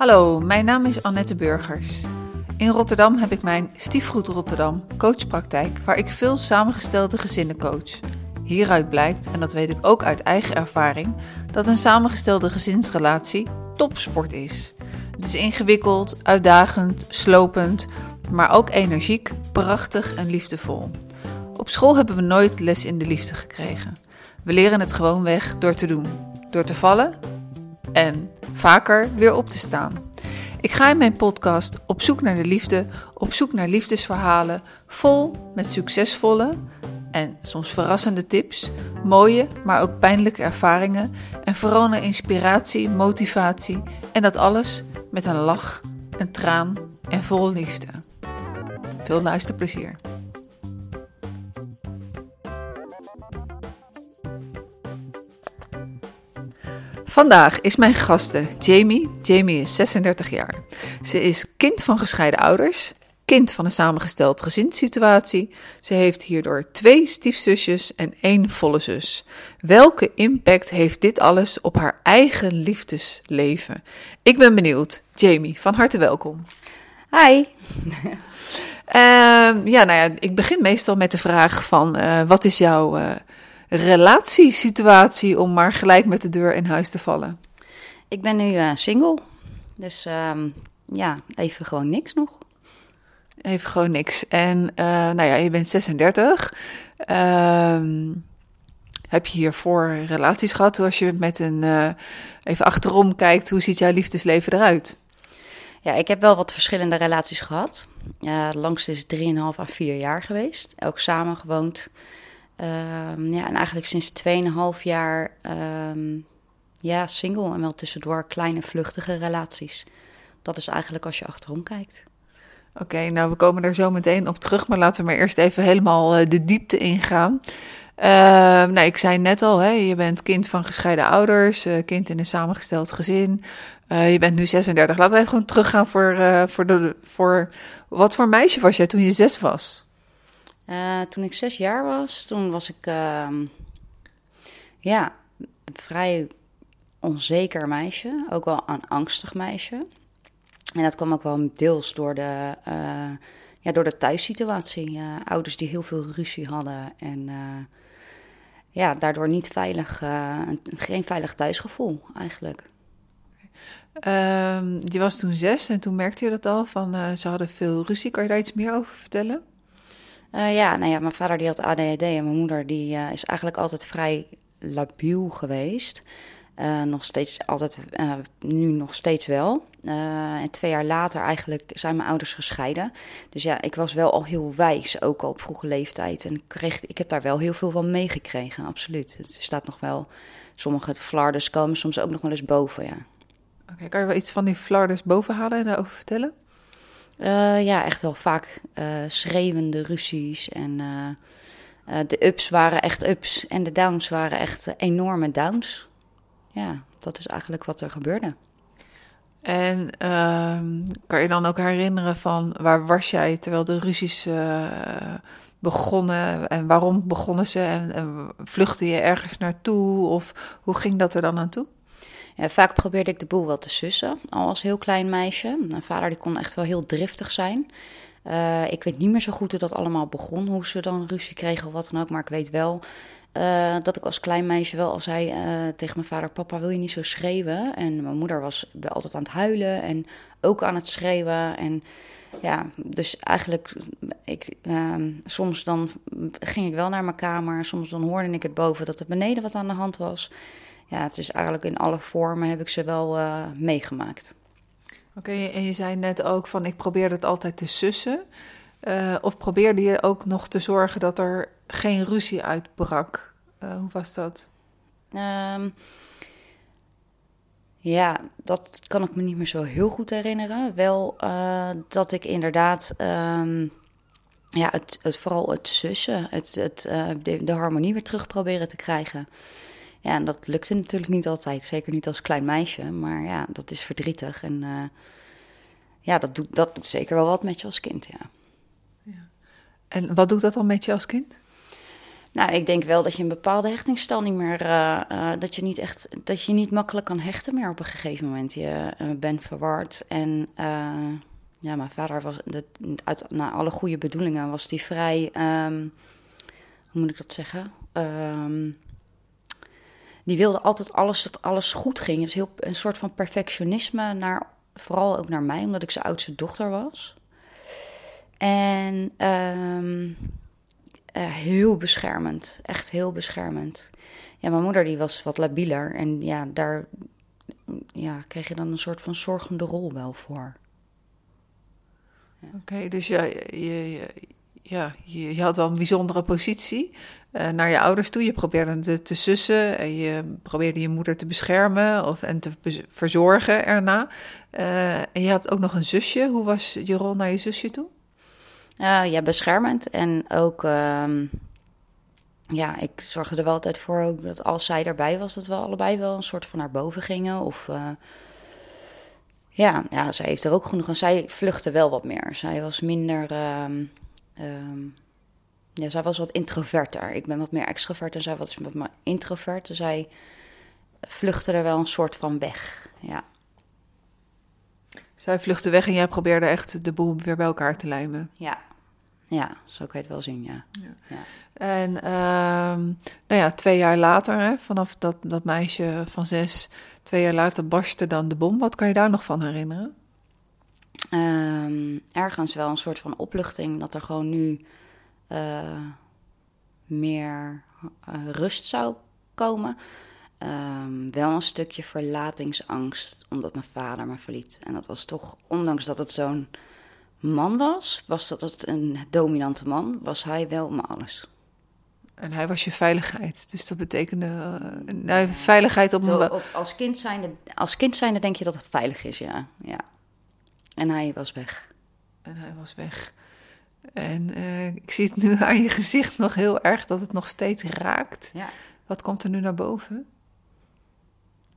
Hallo, mijn naam is Annette Burgers. In Rotterdam heb ik mijn Stiefgoed Rotterdam coachpraktijk, waar ik veel samengestelde gezinnen coach. Hieruit blijkt, en dat weet ik ook uit eigen ervaring, dat een samengestelde gezinsrelatie topsport is. Het is ingewikkeld, uitdagend, slopend, maar ook energiek, prachtig en liefdevol. Op school hebben we nooit les in de liefde gekregen. We leren het gewoon weg door te doen, door te vallen en vaker weer op te staan. Ik ga in mijn podcast op zoek naar de liefde, op zoek naar liefdesverhalen, vol met succesvolle en soms verrassende tips, mooie, maar ook pijnlijke ervaringen en vooral naar inspiratie, motivatie en dat alles met een lach, een traan en vol liefde. Veel luisterplezier. Vandaag is mijn gaste Jamie. Jamie is 36 jaar. Ze is kind van gescheiden ouders, kind van een samengesteld gezinssituatie. Ze heeft hierdoor twee stiefzusjes en één volle zus. Welke impact heeft dit alles op haar eigen liefdesleven? Ik ben benieuwd. Jamie, van harte welkom. Hi. Ehm, ja, nou ja, ik begin meestal met de vraag van uh, wat is jouw uh, relatiesituatie om maar gelijk met de deur in huis te vallen? Ik ben nu uh, single, dus um, ja, even gewoon niks nog. Even gewoon niks. En nou ja, je bent 36. Ehm, heb je hiervoor relaties gehad? Als je met een even achterom kijkt, hoe ziet jouw liefdesleven eruit? Ja, ik heb wel wat verschillende relaties gehad. Uh, langste is 3,5 à 4 jaar geweest. Ook samen gewoond. Um, ja, en eigenlijk sinds 2,5 jaar um, ja, single en wel tussendoor kleine vluchtige relaties. Dat is eigenlijk als je achterom kijkt. Oké, nou we komen er zo meteen op terug, maar laten we maar eerst even helemaal uh, de diepte ingaan. Uh, nou, ik zei net al, hè, je bent kind van gescheiden ouders, uh, kind in een samengesteld gezin. Uh, je bent nu 36. Laten we even gewoon teruggaan voor, voor, de, voor... Wat voor meisje was jij toen je zes was? Toen ik zes jaar was, toen was ik... Ehm, ja, een vrij onzeker meisje. Ook wel een angstig meisje. En dat kwam ook wel deels door de, ja, door de thuissituatie. ouders die heel veel ruzie hadden en ja, daardoor niet veilig, geen veilig thuisgevoel eigenlijk. Um, je was toen zes en toen merkte je dat al, van ze hadden veel ruzie. Kan je daar iets meer over vertellen? Uh, ja, nou ja, mijn vader die had ADHD en mijn moeder die is eigenlijk altijd vrij labiel geweest. Uh, nog steeds altijd, nu nog steeds wel. En twee jaar later eigenlijk zijn mijn ouders gescheiden. Dus ja, ik was wel al heel wijs, ook al op vroege leeftijd. En kreeg, ik heb daar wel heel veel van meegekregen, absoluut. Het staat nog wel, sommige flardes komen soms ook nog wel eens boven, ja. Oké, kan je wel iets van die flardes boven halen en daarover vertellen? Ja, echt wel vaak schreeuwende ruzies en... de ups waren echt ups en de downs waren echt enorme downs ja, dat is eigenlijk wat er gebeurde. En uh, kan je dan ook herinneren van waar was jij terwijl de ruzies uh, begonnen en waarom begonnen ze en, en, vluchtte je ergens naartoe of hoe ging dat er dan aan toe? Vaak probeerde ik de boel wel te sussen, al als heel klein meisje. Mijn vader die kon echt wel heel driftig zijn. Uh, ik weet niet meer zo goed hoe dat allemaal begon, hoe ze dan ruzie kregen of wat dan ook. Maar ik weet wel uh, dat ik als klein meisje wel al zei uh, tegen mijn vader: Papa, wil je niet zo schreeuwen? En mijn moeder was altijd aan het huilen en ook aan het schreeuwen. En ja, dus eigenlijk, ik, uh, soms dan ging ik wel naar mijn kamer, soms dan hoorde ik het boven dat er beneden wat aan de hand was. Ja, het is eigenlijk in alle vormen heb ik ze wel uh, meegemaakt. Oké, okay, en je zei net ook van ik probeerde het altijd te sussen. Uh, of probeerde je ook nog te zorgen dat er geen ruzie uitbrak? Uh, hoe was dat? Um, ja, dat kan ik me niet meer zo heel goed herinneren. Wel dat ik inderdaad, um, ja, het, het, vooral het sussen, het, het, de, de, harmonie weer terug proberen te krijgen. Ja, en dat lukte natuurlijk niet altijd, zeker niet als klein meisje. Maar ja, dat is verdrietig en ja, dat doet, dat doet zeker wel wat met je als kind, ja. ja. En wat doet dat dan met je als kind? Nou, ik denk wel dat je een bepaalde hechtingsstijl niet meer. eh, eh, dat je niet echt. dat je niet makkelijk kan hechten meer op een gegeven moment. Je eh, bent verward. En eh, ja, mijn vader was. Dat, uit na alle goede bedoelingen was die vrij. ehm, hoe moet ik dat zeggen? Ehm, die wilde altijd alles dat alles goed ging. Dus heel, een soort van perfectionisme naar. Vooral ook naar mij, omdat ik zijn oudste dochter was. En ehm, eh, heel beschermend. Echt heel beschermend. Ja, mijn moeder die was wat labieler. En ja, daar ja, kreeg je dan een soort van zorgende rol wel voor. Oké, dus ja, je, ja, je, je had wel een bijzondere positie naar je ouders toe. Je probeerde te sussen en je probeerde je moeder te beschermen of, en te verzorgen erna. Eh, en je hebt ook nog een zusje. Hoe was je rol naar je zusje toe? Eh, ja, beschermend. En ook, ehm, ja, ik zorgde er wel altijd voor ook dat als zij erbij was, dat we allebei wel een soort van naar boven gingen. Of eh, ja, ja, zij heeft er ook genoeg aan. Zij vluchtte wel wat meer. Zij was minder, ehm, ehm, ja, zij was wat introverter. Ik ben wat meer extrovert en zij was wat meer introvert. Dus zij vluchtte er wel een soort van weg. Ja, Zij vluchtte weg en jij probeerde echt de boel weer bij elkaar te lijmen. ja, ja zo kan je het wel zien, ja. En ehm, nou ja, twee jaar later, hè, vanaf dat, dat meisje van zes, twee jaar later barstte dan de bom. Wat kan je daar nog van herinneren? Ehm, ergens wel een soort van opluchting dat er gewoon nu eh, meer eh, rust zou komen. Ehm, wel een stukje verlatingsangst, omdat mijn vader me verliet. En dat was toch, ondanks dat het zo'n man was, was dat het een dominante man, was hij wel mijn alles. En hij was je veiligheid. Dus dat betekende eh, nou, veiligheid. Zo, op- als, kind zijnde, als kind zijnde denk je dat het veilig is, ja. ja. En hij was weg. En hij was weg. En eh, ik zie het nu aan je gezicht nog heel erg dat het nog steeds raakt. Ja. Wat komt er nu naar boven?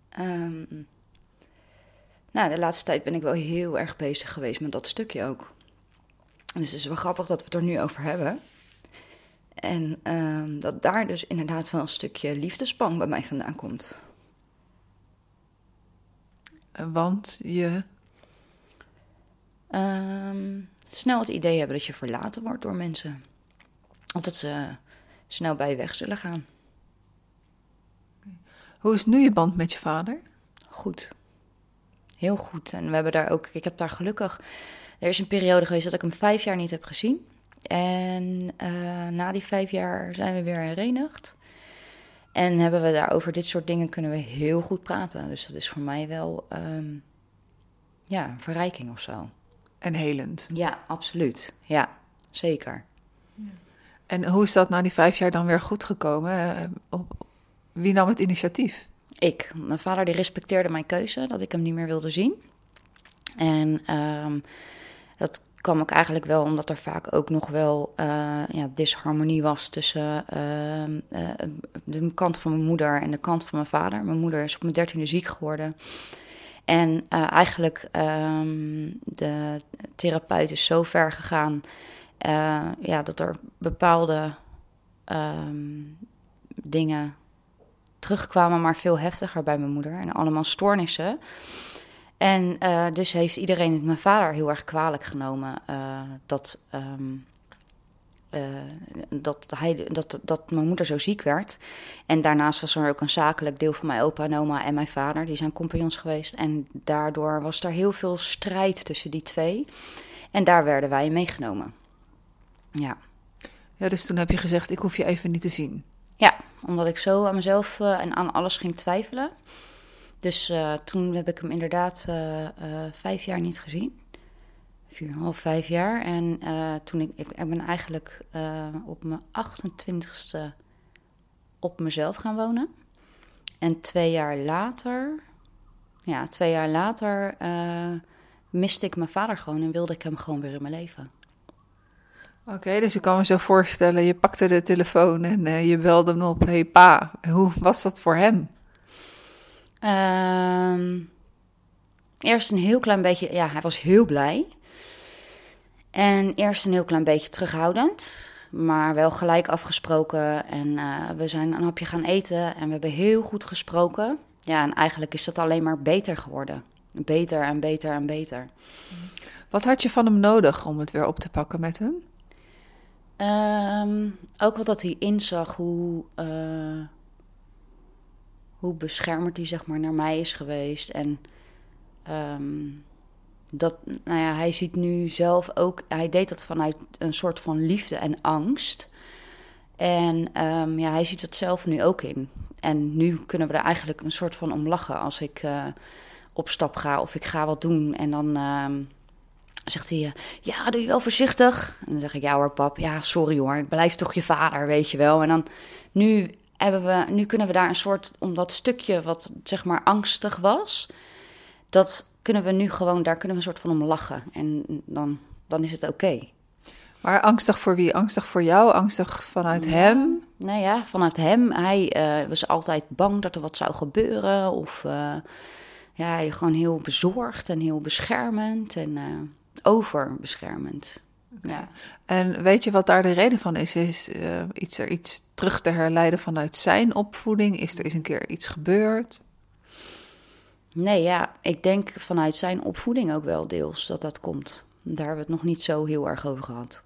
Ehm, nou, de laatste tijd ben ik wel heel erg bezig geweest met dat stukje ook. Dus het is wel grappig dat we het er nu over hebben. En ehm, dat daar dus inderdaad wel een stukje liefdespang bij mij vandaan komt. Want je. Ehm, snel het idee hebben dat je verlaten wordt door mensen. Of dat ze snel bij je weg zullen gaan. Hoe is nu je band met je vader? Goed. Heel goed. En we hebben daar ook, ik heb daar gelukkig. Er is een periode geweest dat ik hem vijf jaar niet heb gezien. En eh, na die vijf jaar zijn we weer herenigd. En hebben we daar over dit soort dingen kunnen we heel goed praten. Dus dat is voor mij wel ehm, ja, een verrijking of zo. En helend. Ja, absoluut. Ja, zeker. En hoe is dat na die vijf jaar dan weer goed gekomen? Eh, op- Wie nam het initiatief? Ik. Mijn vader die respecteerde mijn keuze, dat ik hem niet meer wilde zien. En ehm, dat kwam ook eigenlijk wel omdat er vaak ook nog wel eh, ja, disharmonie was tussen ehm, eh, de kant van mijn moeder en de kant van mijn vader. Mijn moeder is op mijn dertiende ziek geworden. En eh, eigenlijk ehm de therapeut is zo ver gegaan eh, ja, dat er bepaalde ehm, dingen terugkwamen, maar veel heftiger bij mijn moeder. En allemaal stoornissen. En eh, dus heeft iedereen het mijn vader heel erg kwalijk genomen dat, ehm, eh, dat, hij, dat, dat mijn moeder zo ziek werd. En daarnaast was er ook een zakelijk deel van mijn opa en oma en mijn vader. Die zijn compagnons geweest. En daardoor was er heel veel strijd tussen die twee. En daar werden wij meegenomen. Ja. Ja, dus toen heb je gezegd, ik hoef je even niet te zien. Ja, omdat ik zo aan mezelf eh, en aan alles ging twijfelen. Dus eh, toen heb ik hem inderdaad vijf jaar niet gezien. Vier, half vijf jaar. En eh, toen ik, ik, ik ben eigenlijk eh, op mijn 28ste op mezelf gaan wonen. En twee jaar later, ja, twee jaar later eh, miste ik mijn vader gewoon en wilde ik hem gewoon weer in mijn leven. Oké, dus ik kan me zo voorstellen, je pakte de telefoon en je belde hem op. hey, pa, hoe was dat voor hem? Ehm, eerst een heel klein beetje, ja, hij was heel blij. En eerst een heel klein beetje terughoudend. maar wel gelijk afgesproken. En we zijn een hapje gaan eten en we hebben heel goed gesproken. Ja, en eigenlijk is dat alleen maar beter geworden. Beter en beter en beter. Wat had je van hem nodig om het weer op te pakken met hem? Um, ook wel dat hij inzag hoe, uh, hoe beschermend hij zeg maar, naar mij is geweest. En um, dat, nou ja, hij ziet nu zelf ook, hij deed dat vanuit een soort van liefde en angst. En um, ja, hij ziet dat zelf nu ook in. En nu kunnen we er eigenlijk een soort van om lachen als ik uh, op stap ga of ik ga wat doen. En dan zegt hij, ja, doe je wel voorzichtig. En dan zeg ik, ja hoor pap, ja sorry hoor, ik blijf toch je vader, weet je wel. En dan nu, hebben we, nu kunnen we daar een soort, om dat stukje wat zeg maar angstig was, dat kunnen we nu gewoon, daar kunnen we een soort van om lachen. En dan, dan is het oké. Maar angstig voor wie? Angstig voor jou? Angstig vanuit hem? Nou ja, vanuit hem. Hij uh, was altijd bang dat er wat zou gebeuren. Of uh, ja, gewoon heel bezorgd en heel beschermend. En uh, overbeschermend. Ja. En weet je wat daar de reden van is? Is iets, er iets terug te herleiden vanuit zijn opvoeding? Is er eens een keer iets gebeurd? Nee, ja, ik denk vanuit zijn opvoeding ook wel deels dat dat komt. Daar hebben we het nog niet zo heel erg over gehad.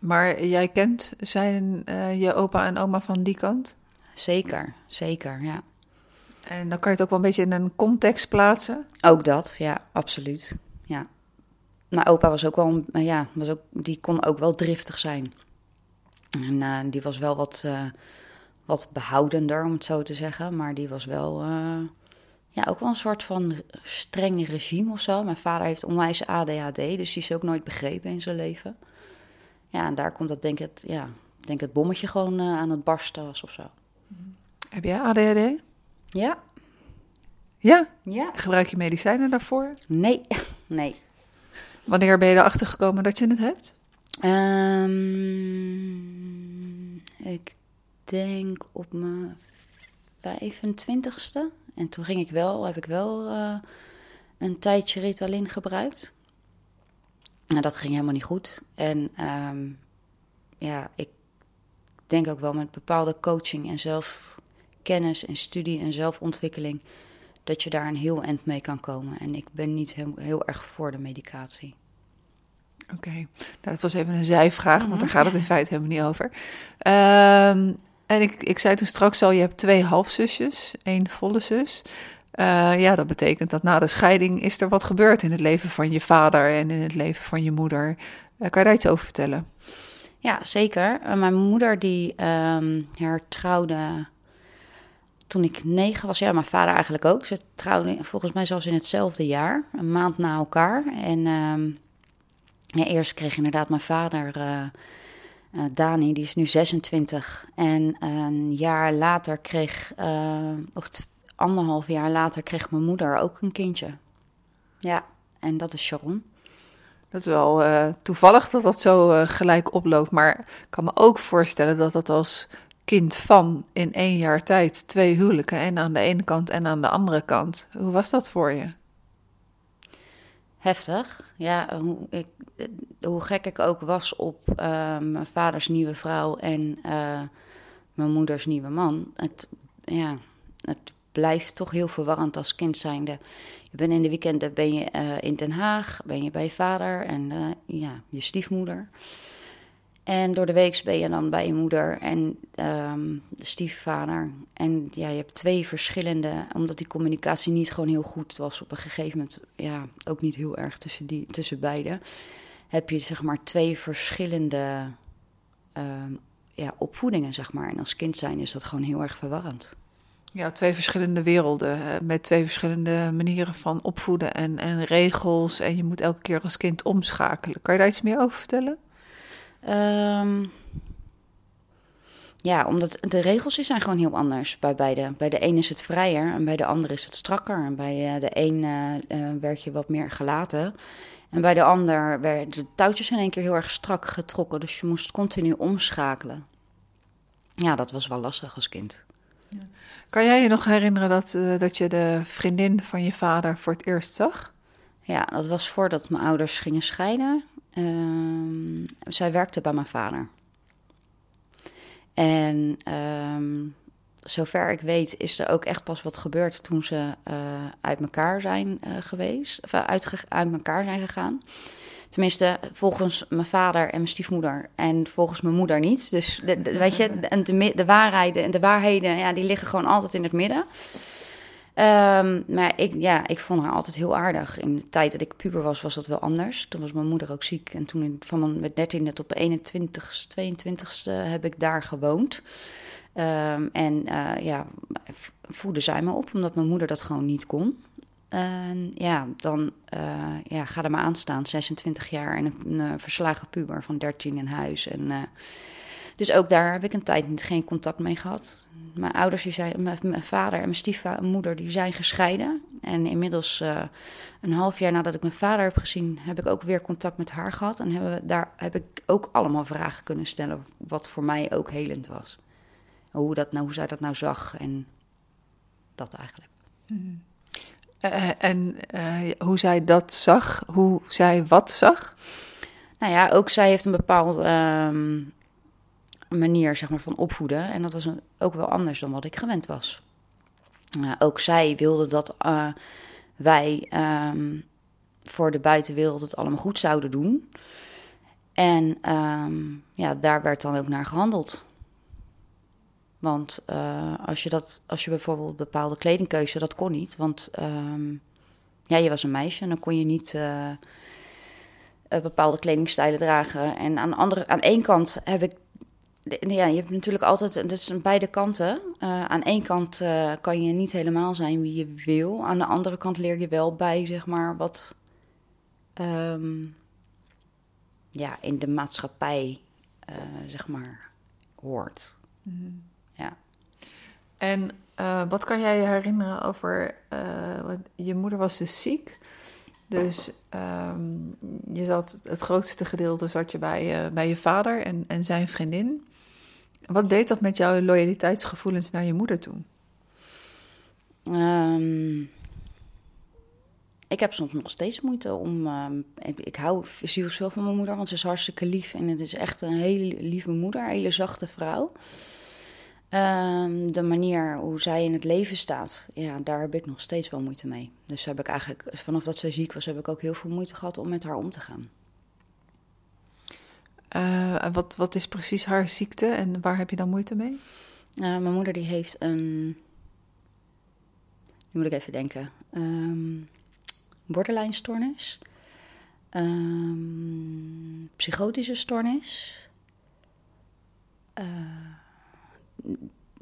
Maar jij kent zijn, uh, je opa en oma van die kant? Zeker, zeker, ja. En dan kan je het ook wel een beetje in een context plaatsen? Ook dat, ja, absoluut. Ja. Maar opa was ook wel, ja, was ook, die kon ook wel driftig zijn. En uh, die was wel wat, uh, wat behoudender, om het zo te zeggen. Maar die was wel, uh, ja, ook wel een soort van streng regime of zo. Mijn vader heeft onwijs ADHD, dus die is ook nooit begrepen in zijn leven. Ja, en daar komt dat, denk ik, ja, denk het bommetje gewoon aan het barsten was of zo. Heb jij ADHD? Ja. Ja? Ja. Gebruik je medicijnen daarvoor? Nee, nee. Wanneer ben je erachter gekomen dat je het hebt? Um, ik denk op mijn 25ste. En toen ging ik wel, heb ik wel uh, een tijdje Ritalin gebruikt. Nou, dat ging helemaal niet goed. En um, ja, ik denk ook wel met bepaalde coaching en zelfkennis en studie en zelfontwikkeling dat je daar een heel eind mee kan komen. En ik ben niet heel, heel erg voor de medicatie. Oké, nou, dat was even een zijvraag, want daar gaat het in feite helemaal niet over. Um, en ik, ik zei toen straks al, je hebt twee halfzusjes, één volle zus. Uh, ja, dat betekent dat na de scheiding is er wat gebeurd in het leven van je vader en in het leven van je moeder. Uh, kan je daar iets over vertellen? Ja, zeker. Uh, mijn moeder die um, hertrouwde toen ik negen was, ja, mijn vader eigenlijk ook. Ze trouwden volgens mij zelfs in hetzelfde jaar, een maand na elkaar. En ja, eerst kreeg inderdaad mijn vader, uh, Dani, die is nu 26. En een jaar later kreeg, uh, of anderhalf jaar later, kreeg mijn moeder ook een kindje. Ja, en dat is Sharon. Dat is wel toevallig dat dat zo gelijk oploopt. Maar ik kan me ook voorstellen dat dat als kind van in één jaar tijd twee huwelijken en aan de ene kant en aan de andere kant. Hoe was dat voor je? Heftig. Ja, hoe, ik, hoe gek ik ook was op uh, mijn vaders nieuwe vrouw en uh, mijn moeders nieuwe man. Het, ja, het blijft toch heel verwarrend als kind zijnde. Je bent in de weekenden ben je uh, in Den Haag, ben je bij je vader en ja, je stiefmoeder. En door de week ben je dan bij je moeder en um, de stiefvader. En ja, je hebt twee verschillende, omdat die communicatie niet gewoon heel goed was op een gegeven moment, ja, ook niet heel erg tussen, die, tussen beiden, heb je zeg maar twee verschillende um, ja, opvoedingen, zeg maar. En als kind zijn is dat gewoon heel erg verwarrend. Ja, twee verschillende werelden met twee verschillende manieren van opvoeden en, en regels. En je moet elke keer als kind omschakelen. Kan je daar iets meer over vertellen? Um, ja, omdat de regels zijn gewoon heel anders bij beide. Bij de een is het vrijer en bij de ander is het strakker. En bij de, de een uh, werd je wat meer gelaten. En bij de ander werden de touwtjes in één keer heel erg strak getrokken. Dus je moest continu omschakelen. Ja, dat was wel lastig als kind. Ja. Kan jij je nog herinneren dat, uh, dat je de vriendin van je vader voor het eerst zag? Ja, dat was voordat mijn ouders gingen scheiden. Ehm, zij werkte bij mijn vader. En ehm, zover ik weet is er ook echt pas wat gebeurd toen ze uh, uit elkaar zijn uh, geweest. Of uit, uit elkaar zijn gegaan. Tenminste, volgens mijn vader en mijn stiefmoeder. En volgens mijn moeder niet. Dus weet je, de, de waarheden en de waarheden, ja, die liggen gewoon altijd in het midden. Um, maar ik, ja, ik vond haar altijd heel aardig. In de tijd dat ik puber was, was dat wel anders. Toen was mijn moeder ook ziek. En toen van mijn 13 tot 21, 22 heb ik daar gewoond. Um, en uh, ja, voedde zij me op, omdat mijn moeder dat gewoon niet kon. En ja, dan uh, ja, ga er maar aan staan. 26 jaar en een, een, verslagen puber van 13 in huis. En, uh, dus ook daar heb ik een tijd geen contact mee gehad. Mijn ouders, die zijn, mijn, mijn vader en mijn stiefmoeder, die zijn gescheiden. En inmiddels uh, een half jaar nadat ik mijn vader heb gezien, heb ik ook weer contact met haar gehad. En hebben we, daar heb ik ook allemaal vragen kunnen stellen, wat voor mij ook helend was. Hoe, dat nou, hoe zij dat nou zag en dat eigenlijk. Mm. Uh, en uh, hoe zij dat zag, hoe zij wat zag? Nou ja, ook zij heeft een bepaalde um, manier zeg maar, van opvoeden. En dat was ook wel anders dan wat ik gewend was. Ook zij wilde dat wij um, voor de buitenwereld het allemaal goed zouden doen. En um, ja, daar werd dan ook naar gehandeld. Want uh, als, je dat, als je bijvoorbeeld bepaalde kledingkeuze, dat kon niet. Want um, ja, je was een meisje en dan kon je niet uh, bepaalde kledingstijlen dragen. En aan, de andere, aan één kant heb ik. Ja, je hebt natuurlijk altijd, dat is aan beide kanten. Uh, aan één kant kan je niet helemaal zijn wie je wil. Aan de andere kant leer je wel bij, zeg maar, wat um, ja, in de maatschappij, zeg maar, hoort. Mm -hmm. Ja. En wat kan jij je herinneren over. Je moeder was dus ziek. Dus um, je zat, het grootste gedeelte zat je bij, uh, bij je vader en, en zijn vriendin. Wat deed dat met jouw loyaliteitsgevoelens naar je moeder toe? Um, ik heb soms nog steeds moeite om. Uh, ik, hou zielsveel van mijn moeder, want ze is hartstikke lief. En het is echt een hele lieve moeder, een hele zachte vrouw. Um, de manier hoe zij in het leven staat, ja, daar heb ik nog steeds wel moeite mee. Dus heb ik eigenlijk, vanaf dat zij ziek was, heb ik ook heel veel moeite gehad om met haar om te gaan. Uh, wat, wat is precies haar ziekte en waar heb je dan moeite mee? Uh, mijn moeder die heeft een, nu moet ik even denken, um, borderline stoornis, um, psychotische stoornis. Uh,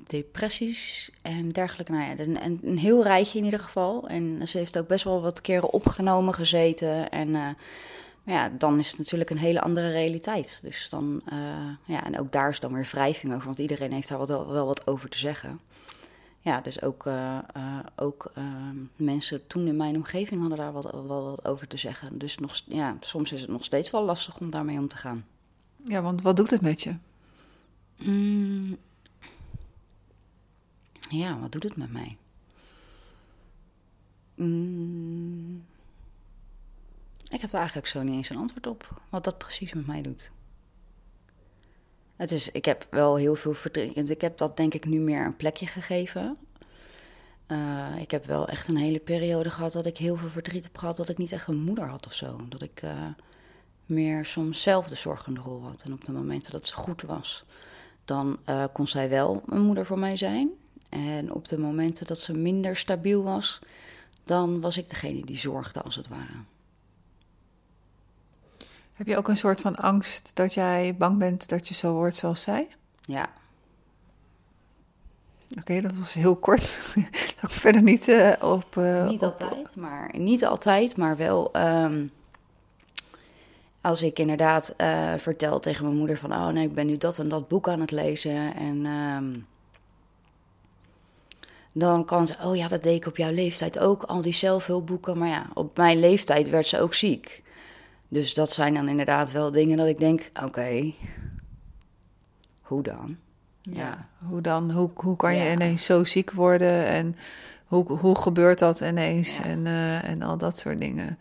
depressies en dergelijke. Nou ja, een, een, heel rijtje in ieder geval. En ze heeft ook best wel wat keren opgenomen gezeten. En ja, dan is het natuurlijk een hele andere realiteit. Dus dan, uh, ja, en ook daar is dan weer wrijving over, want iedereen heeft daar wel, wel wat over te zeggen. Ja, dus ook, uh, ook mensen toen in mijn omgeving hadden daar wat, wel wat over te zeggen. Dus nog, ja, soms is het nog steeds wel lastig om daarmee om te gaan. Ja, want wat doet het met je? Mm, ja, wat doet het met mij? Mm, ik heb er eigenlijk zo niet eens een antwoord op. Wat dat precies met mij doet. Het is, ik heb wel heel veel verdriet. Ik heb dat denk ik nu meer een plekje gegeven. Uh, ik heb wel echt een hele periode gehad dat ik heel veel verdriet heb gehad. Dat ik niet echt een moeder had of zo. Dat ik uh, meer soms zelf de zorgende rol had. En op de momenten dat ze goed was, dan uh, kon zij wel een moeder voor mij zijn. En op de momenten dat ze minder stabiel was, dan was ik degene die zorgde, als het ware. Heb je ook een soort van angst dat jij bang bent dat je zo wordt zoals zij? Ja. Oké, okay, dat was heel kort. Ik verder niet uh, op. Uh, niet altijd, maar niet altijd, maar wel. Um, als ik inderdaad uh, vertel tegen mijn moeder van, oh nee, ik ben nu dat en dat boek aan het lezen en um, dan kan ze, oh ja, dat deed ik op jouw leeftijd ook, al die zelfhulpboeken. Maar ja, op mijn leeftijd werd ze ook ziek. Dus dat zijn dan inderdaad wel dingen dat ik denk, oké, okay, hoe dan? Ja, ja, hoe dan? Hoe, hoe kan je ja. ineens zo ziek worden en hoe, hoe gebeurt dat ineens ja. en, uh, en al dat soort dingen.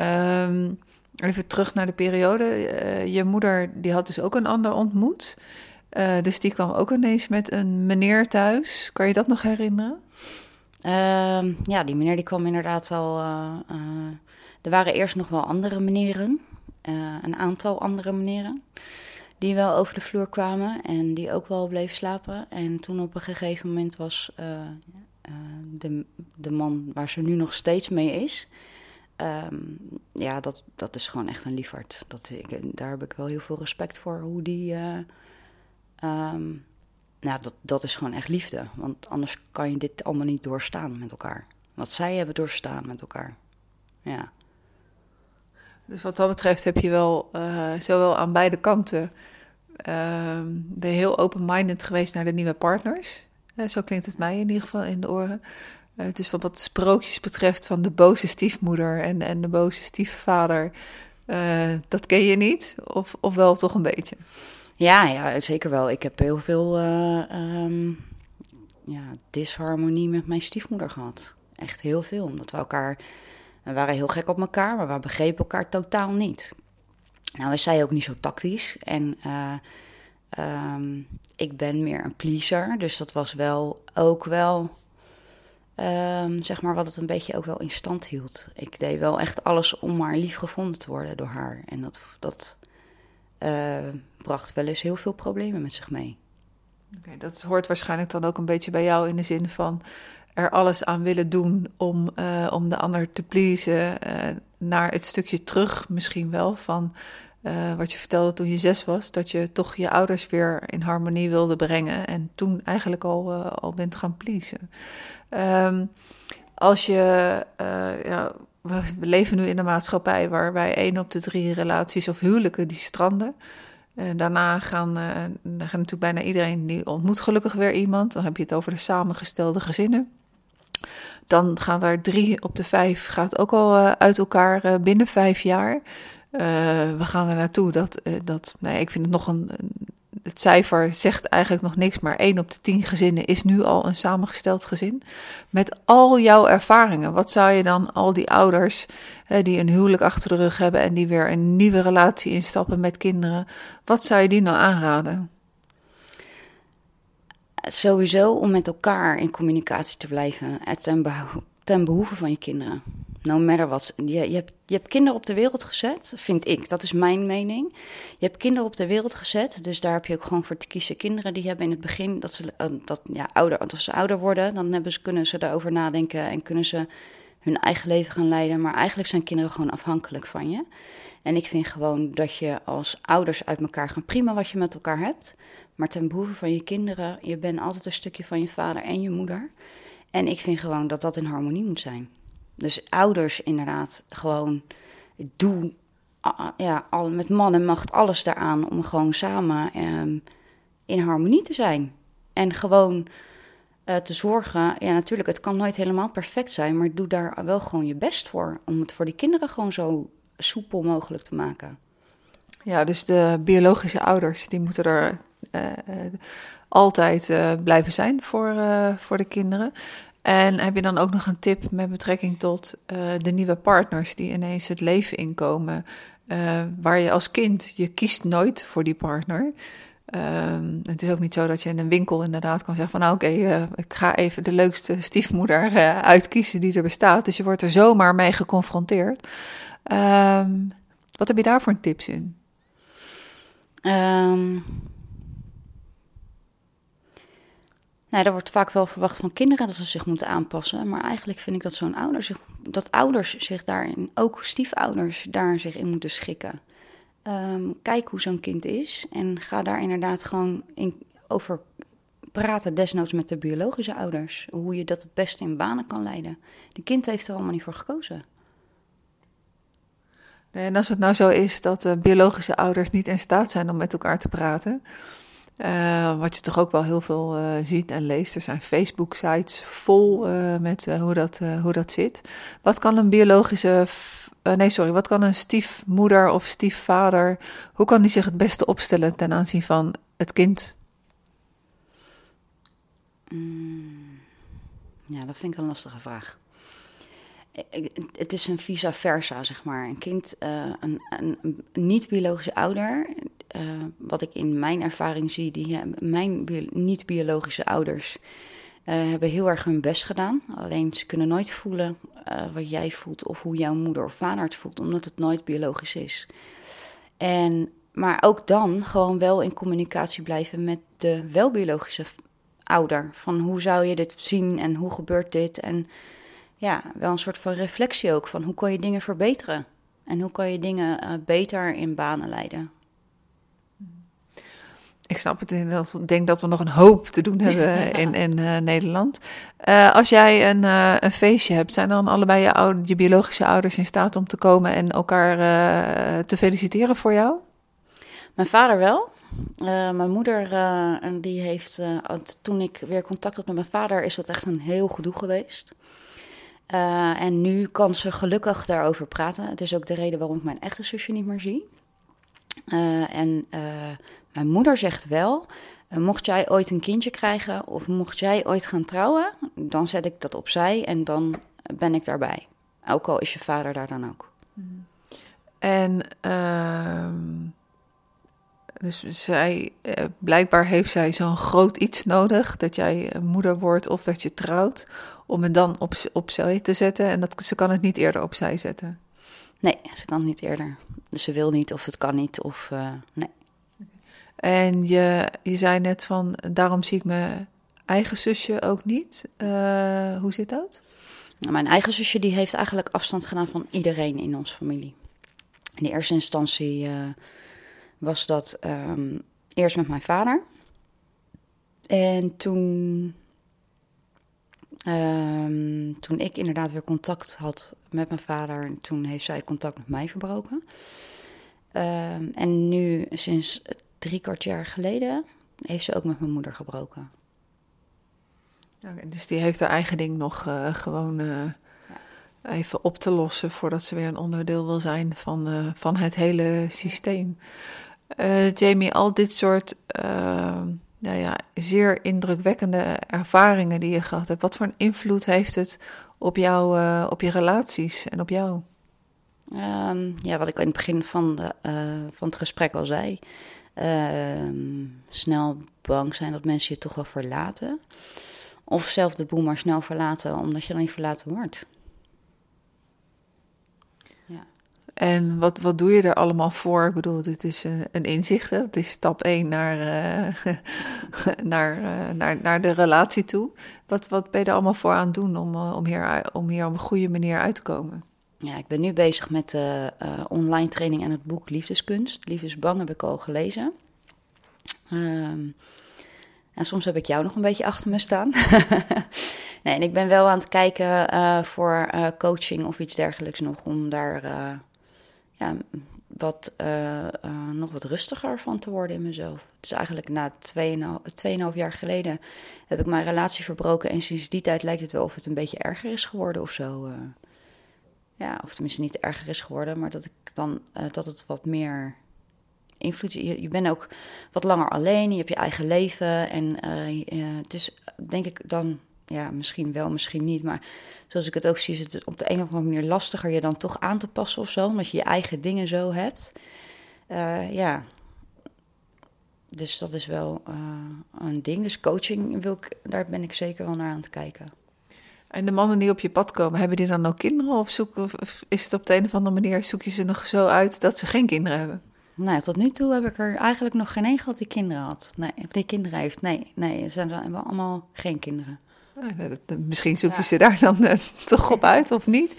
Um, even terug naar de periode. Eh, je moeder die had dus ook een ander ontmoet. Uh, dus die kwam ook ineens met een meneer thuis. Kan je dat nog herinneren? Ehm, ja, die meneer die kwam inderdaad al. Er waren eerst nog wel andere meneren. een aantal andere meneren. Die wel over de vloer kwamen en die ook wel bleven slapen. En toen op een gegeven moment was de, de man waar ze nu nog steeds mee is Ehm, ja, dat, dat is gewoon echt een liefhart. Dat, ik, daar heb ik wel heel veel respect voor. Hoe die. Uh, nou, dat, dat is gewoon echt liefde. Want anders kan je dit allemaal niet doorstaan met elkaar. Wat zij hebben doorstaan met elkaar. Ja. Dus wat dat betreft heb je wel uh, zowel aan beide kanten. Uh, ben je heel open-minded geweest naar de nieuwe partners. Uh, zo klinkt het mij in ieder geval in de oren. Het is wat wat sprookjes betreft van de boze stiefmoeder en, en de boze stiefvader. Dat ken je niet, of, of wel toch een beetje? Ja, ja, zeker wel. Ik heb heel veel um, ja, disharmonie met mijn stiefmoeder gehad. Echt heel veel, omdat we elkaar... We waren heel gek op elkaar, maar we begrepen elkaar totaal niet. Nou, we zij ook niet zo tactisch. En um, ik ben meer een pleaser, dus dat was wel ook wel Um, zeg maar wat het een beetje ook wel in stand hield. Ik deed wel echt alles om maar lief gevonden te worden door haar. En dat, dat uh, bracht wel eens heel veel problemen met zich mee. Okay, dat hoort waarschijnlijk dan ook een beetje bij jou in de zin van er alles aan willen doen om, uh, om de ander te pleasen. Uh, naar het stukje terug misschien wel van wat je vertelde toen je zes was. Dat je toch je ouders weer in harmonie wilde brengen. En toen eigenlijk al, al bent gaan pleasen. Um, als je, ja, we leven nu in een maatschappij waarbij één op de drie relaties of huwelijken die stranden. En daarna gaan, gaan natuurlijk bijna iedereen die ontmoet gelukkig weer iemand. Dan heb je het over de samengestelde gezinnen. Dan gaan daar drie op de vijf gaat ook al uh, uit elkaar uh, binnen vijf jaar. we gaan er naartoe dat, dat nee, ik vind het nog een, het cijfer zegt eigenlijk nog niks, maar 1 op de 10 gezinnen is nu al een samengesteld gezin. Met al jouw ervaringen, wat zou je dan al die ouders hè, die een huwelijk achter de rug hebben en die weer een nieuwe relatie instappen met kinderen, wat zou je die nou aanraden? Sowieso om met elkaar in communicatie te blijven ten, ten behoeve van je kinderen no matter what. Je, je, hebt, je hebt kinderen op de wereld gezet, vind ik. Dat is mijn mening. Je hebt kinderen op de wereld gezet, dus daar heb je ook gewoon voor te kiezen. Kinderen die hebben in het begin, dat ze, uh, dat, ja, ouder, als ze ouder worden, dan hebben ze, kunnen ze daarover nadenken en kunnen ze hun eigen leven gaan leiden. Maar eigenlijk zijn kinderen gewoon afhankelijk van je. En ik vind gewoon dat je als ouders uit elkaar gaan prima wat je met elkaar hebt. Maar ten behoeve van je kinderen, je bent altijd een stukje van je vader en je moeder. En ik vind gewoon dat dat in harmonie moet zijn. Dus ouders inderdaad gewoon doe ja, al, met man en macht alles daaraan om gewoon samen um, in harmonie te zijn. En gewoon uh, te zorgen. Ja, natuurlijk, het kan nooit helemaal perfect zijn, maar doe daar wel gewoon je best voor. Om het voor die kinderen gewoon zo soepel mogelijk te maken. Ja, dus de biologische ouders, die moeten er uh, altijd uh, blijven zijn voor, voor de kinderen. En heb je dan ook nog een tip met betrekking tot de nieuwe partners die ineens het leven inkomen, waar je als kind, je kiest nooit voor die partner. Um, het is ook niet zo dat je in een winkel inderdaad kan zeggen van nou oké, ik ga even de leukste stiefmoeder uitkiezen die er bestaat. Dus je wordt er zomaar mee geconfronteerd. Um, wat heb je daar voor tips in? Um, Nou, er wordt vaak wel verwacht van kinderen dat ze zich moeten aanpassen. Maar eigenlijk vind ik dat zo'n ouder zich, dat ouders zich daarin, ook stiefouders, daar zich in moeten schikken. Um, kijk hoe zo'n kind is en ga daar inderdaad gewoon in, over praten, desnoods met de biologische ouders. Hoe je dat het beste in banen kan leiden. De kind heeft er allemaal niet voor gekozen. En als het nou zo is dat de biologische ouders niet in staat zijn om met elkaar te praten, uh, wat je toch ook wel heel veel uh, ziet en leest. Er zijn Facebook-sites vol met hoe, dat, hoe dat zit. Wat kan een biologische. nee, sorry. Wat kan een stiefmoeder of stiefvader. Hoe kan die zich het beste opstellen ten aanzien van het kind? Mm, ja, dat vind ik een lastige vraag. Het is een vice versa, zeg maar. Een kind, een, een, niet-biologische ouder, wat ik in mijn ervaring zie, die, mijn niet-biologische ouders hebben heel erg hun best gedaan. Alleen ze kunnen nooit voelen wat jij voelt of hoe jouw moeder of vader het voelt, omdat het nooit biologisch is. En maar ook dan gewoon wel in communicatie blijven met de wel biologische ouder. Van hoe zou je dit zien en hoe gebeurt dit? En ja, wel een soort van reflectie ook van hoe kan je dingen verbeteren? En hoe kan je dingen uh, beter in banen leiden? Ik snap het. Ik denk dat we nog een hoop te doen hebben in, in uh, Nederland. Uh, als jij een, uh, een feestje hebt, zijn dan allebei je, oude, je biologische ouders in staat om te komen en elkaar te feliciteren voor jou? Mijn vader wel. Mijn moeder, die heeft, toen ik weer contact had met mijn vader, is dat echt een heel gedoe geweest. En nu kan ze gelukkig daarover praten. Het is ook de reden waarom ik mijn echte zusje niet meer zie. en mijn moeder zegt wel, mocht jij ooit een kindje krijgen of mocht jij ooit gaan trouwen, dan zet ik dat opzij en dan ben ik daarbij. Ook al is je vader daar dan ook. En ehm, dus zij, eh, blijkbaar heeft zij zo'n groot iets nodig dat jij moeder wordt of dat je trouwt, om het dan op, opzij te zetten. En dat, ze kan het niet eerder opzij zetten. Nee, ze kan het niet eerder. Dus ze wil niet of het kan niet of uh, nee. En je, je zei net van, daarom zie ik mijn eigen zusje ook niet. Uh, hoe zit dat? Nou, mijn eigen zusje die heeft eigenlijk afstand gedaan van iedereen in onze familie. In de eerste instantie uh, was dat um, eerst met mijn vader. En toen, um, toen ik inderdaad weer contact had met mijn vader, toen heeft zij contact met mij verbroken. Um, en nu, sinds drie kwart jaar geleden, heeft ze ook met mijn moeder gebroken. Okay, dus die heeft haar eigen ding nog uh, gewoon uh, ja. even op te lossen voordat ze weer een onderdeel wil zijn van, uh, van het hele systeem. Uh, Jamie, al dit soort uh, nou ja, zeer indrukwekkende ervaringen die je gehad hebt, wat voor een invloed heeft het op, jou, uh, op je relaties en op jou? Um, ja, wat ik in het begin van, de, van het gesprek al zei. Ehm, snel bang zijn dat mensen je toch wel verlaten. Of zelf de boel maar snel verlaten, omdat je dan niet verlaten wordt. En wat, wat doe je er allemaal voor? Ik bedoel, dit is uh, een inzicht. Hè? Het is stap 1 naar, uh, naar, uh, naar, naar de relatie toe. Wat, wat ben je er allemaal voor aan het doen om, om, hier, om hier op een goede manier uit te komen? Ja, ik ben nu bezig met de online training en het boek Liefdeskunst. Liefdesbang heb ik al gelezen. Um, en soms heb ik jou nog een beetje achter me staan. nee, en ik ben wel aan het kijken voor coaching of iets dergelijks nog om daar wat, uh, uh, nog wat rustiger van te worden in mezelf. Het is eigenlijk na 2,5 jaar geleden heb ik mijn relatie verbroken. En sinds die tijd lijkt het wel of het een beetje erger is geworden of zo. Uh, ja, of tenminste niet erger is geworden, maar dat ik dan dat het wat meer invloed. Je, je bent ook wat langer alleen, je hebt je eigen leven. En het is denk ik dan ja, misschien wel, misschien niet. Maar zoals ik het ook zie, is het op de een of andere manier lastiger je dan toch aan te passen of zo. Omdat je je eigen dingen zo hebt. Uh, ja. Dus dat is wel uh, een ding. Dus coaching, wil ik, daar ben ik zeker wel naar aan het kijken. En de mannen die op je pad komen, hebben die dan ook kinderen? Of, zoeken, of is het op de een of andere manier, zoek je ze nog zo uit dat ze geen kinderen hebben? Nee, tot nu toe heb ik er eigenlijk nog geen één gehad die kinderen had. Nee, of die kinderen heeft. Nee, nee, ze zijn allemaal geen kinderen. Misschien zoek je ze daar dan uh, toch op uit of niet.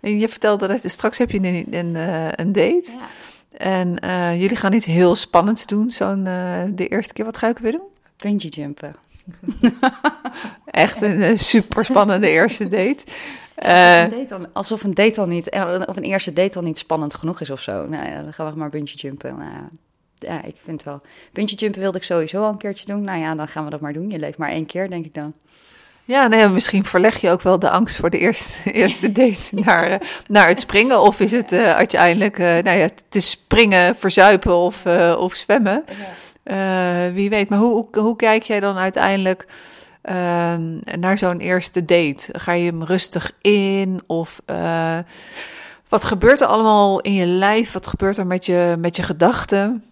En je vertelde dat straks heb je een, een, uh, een date. Ja. En uh, jullie gaan iets heel spannends doen, zo'n de eerste keer. Wat ga ik weer doen? Bungee jumpen. Echt een super spannende eerste date. Een date dan, alsof een date al niet, of een eerste date al niet spannend genoeg is of zo. Nou, dan gaan we maar bungee jumpen. Nou, ja, ik vind wel. Bungee jumpen wilde ik sowieso al een keertje doen. Nou ja, dan gaan we dat maar doen. Je leeft maar één keer, denk ik dan. Ja, nee, misschien verleg je ook wel de angst voor de eerste, eerste date naar, uh, naar het springen. Of is het uh, uiteindelijk, uh, nou ja, te springen, verzuipen of, of zwemmen. Wie weet, maar hoe, hoe, kijk jij dan uiteindelijk ehm, naar zo'n eerste date? Ga je hem rustig in? Of wat gebeurt er allemaal in je lijf? Wat gebeurt er met je, met je gedachten?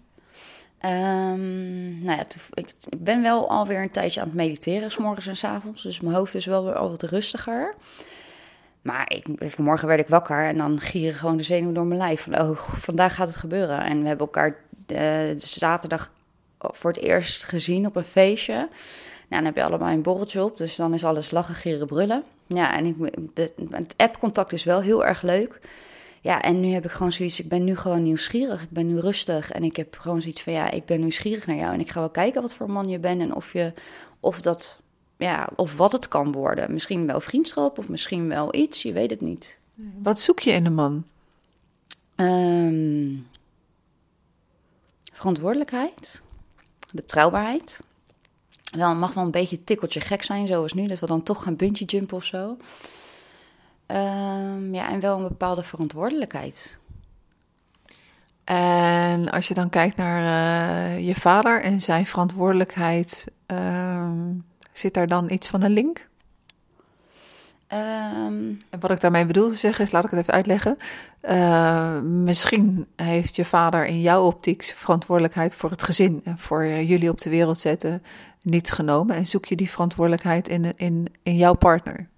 Um, nou ja, ik ben wel alweer een tijdje aan het mediteren, s morgens en s avonds. Dus mijn hoofd is wel weer al wat rustiger. Maar ik, vanmorgen werd ik wakker en dan gieren gewoon de zenuwen door mijn lijf. Van, oh, vandaag gaat het gebeuren. En we hebben elkaar uh, zaterdag voor het eerst gezien op een feestje. Nou, dan heb je allemaal een borreltje op, dus dan is alles lachen, gieren, brullen. Ja, en ik, het app-contact is wel heel erg leuk. Ja, en nu heb ik gewoon zoiets, ik ben nu gewoon nieuwsgierig. Ik ben nu rustig en ik heb gewoon zoiets van, ja, ik ben nieuwsgierig naar jou. En ik ga wel kijken wat voor man je bent en of, je, of, dat, ja, of wat het kan worden. Misschien wel vriendschap of misschien wel iets, je weet het niet. Wat zoek je in een man? Um, verantwoordelijkheid, betrouwbaarheid. Wel, het mag wel een beetje tikkeltje gek zijn, zoals nu, dat we dan toch gaan bungee jumpen of zo. Um, ja, en wel een bepaalde verantwoordelijkheid. En als je dan kijkt naar uh, je vader en zijn verantwoordelijkheid, um, zit daar dan iets van een link? Um, en wat ik daarmee bedoel te zeggen is, laat ik het even uitleggen. Uh, misschien heeft je vader in jouw optiek verantwoordelijkheid voor het gezin en voor jullie op de wereld zetten niet genomen. En zoek je die verantwoordelijkheid in, in, in jouw partner?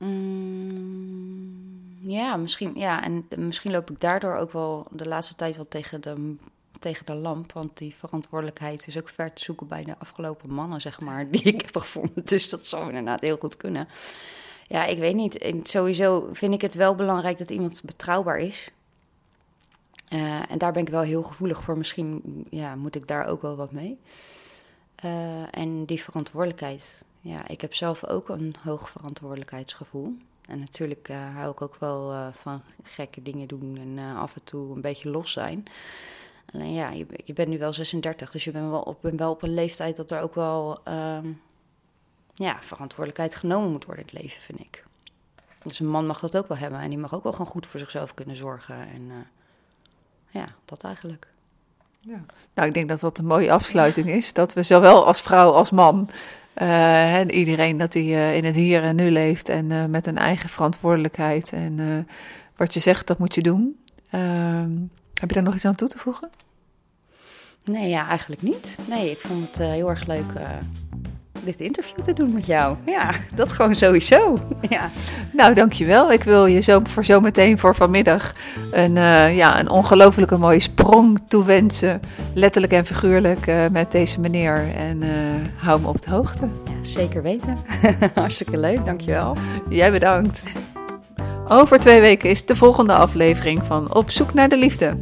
Mm, ja, misschien, ja, en misschien loop ik daardoor ook wel de laatste tijd wel tegen de, tegen de lamp. Want die verantwoordelijkheid is ook ver te zoeken bij de afgelopen mannen, zeg maar, die ik heb gevonden. Dus dat zou inderdaad heel goed kunnen. Ja, ik weet niet. Sowieso vind ik het wel belangrijk dat iemand betrouwbaar is. Uh, en daar ben ik wel heel gevoelig voor. Misschien ja, moet ik daar ook wel wat mee. Uh, en die verantwoordelijkheid ja, ik heb zelf ook een hoog verantwoordelijkheidsgevoel. En natuurlijk uh, hou ik ook wel uh, van gekke dingen doen en uh, af en toe een beetje los zijn. Alleen ja, je, je bent nu wel 36, dus je bent wel op, een leeftijd dat er ook wel um, ja, verantwoordelijkheid genomen moet worden in het leven, vind ik. Dus een man mag dat ook wel hebben en die mag ook wel gewoon goed voor zichzelf kunnen zorgen. En ja, dat eigenlijk. Ja. Nou, ik denk dat dat een mooie afsluiting is. Dat we zowel als vrouw als man uh, iedereen dat hij uh, in het hier en nu leeft en uh, met een eigen verantwoordelijkheid. En wat je zegt, dat moet je doen. Ehm, heb je daar nog iets aan toe te voegen? Nee, ja, eigenlijk niet. Nee, ik vond het heel erg leuk dit interview te doen met jou. Ja, dat gewoon sowieso. Ja. Nou, dankjewel. Ik wil je zo voor zometeen voor vanmiddag een, uh, ja, een ongelofelijke mooie sprong toewensen. Letterlijk en figuurlijk uh, met deze meneer. En uh, hou me op de hoogte. Ja, zeker weten. Hartstikke leuk, dankjewel. Jij bedankt. Over twee weken is de volgende aflevering van Op zoek naar de liefde.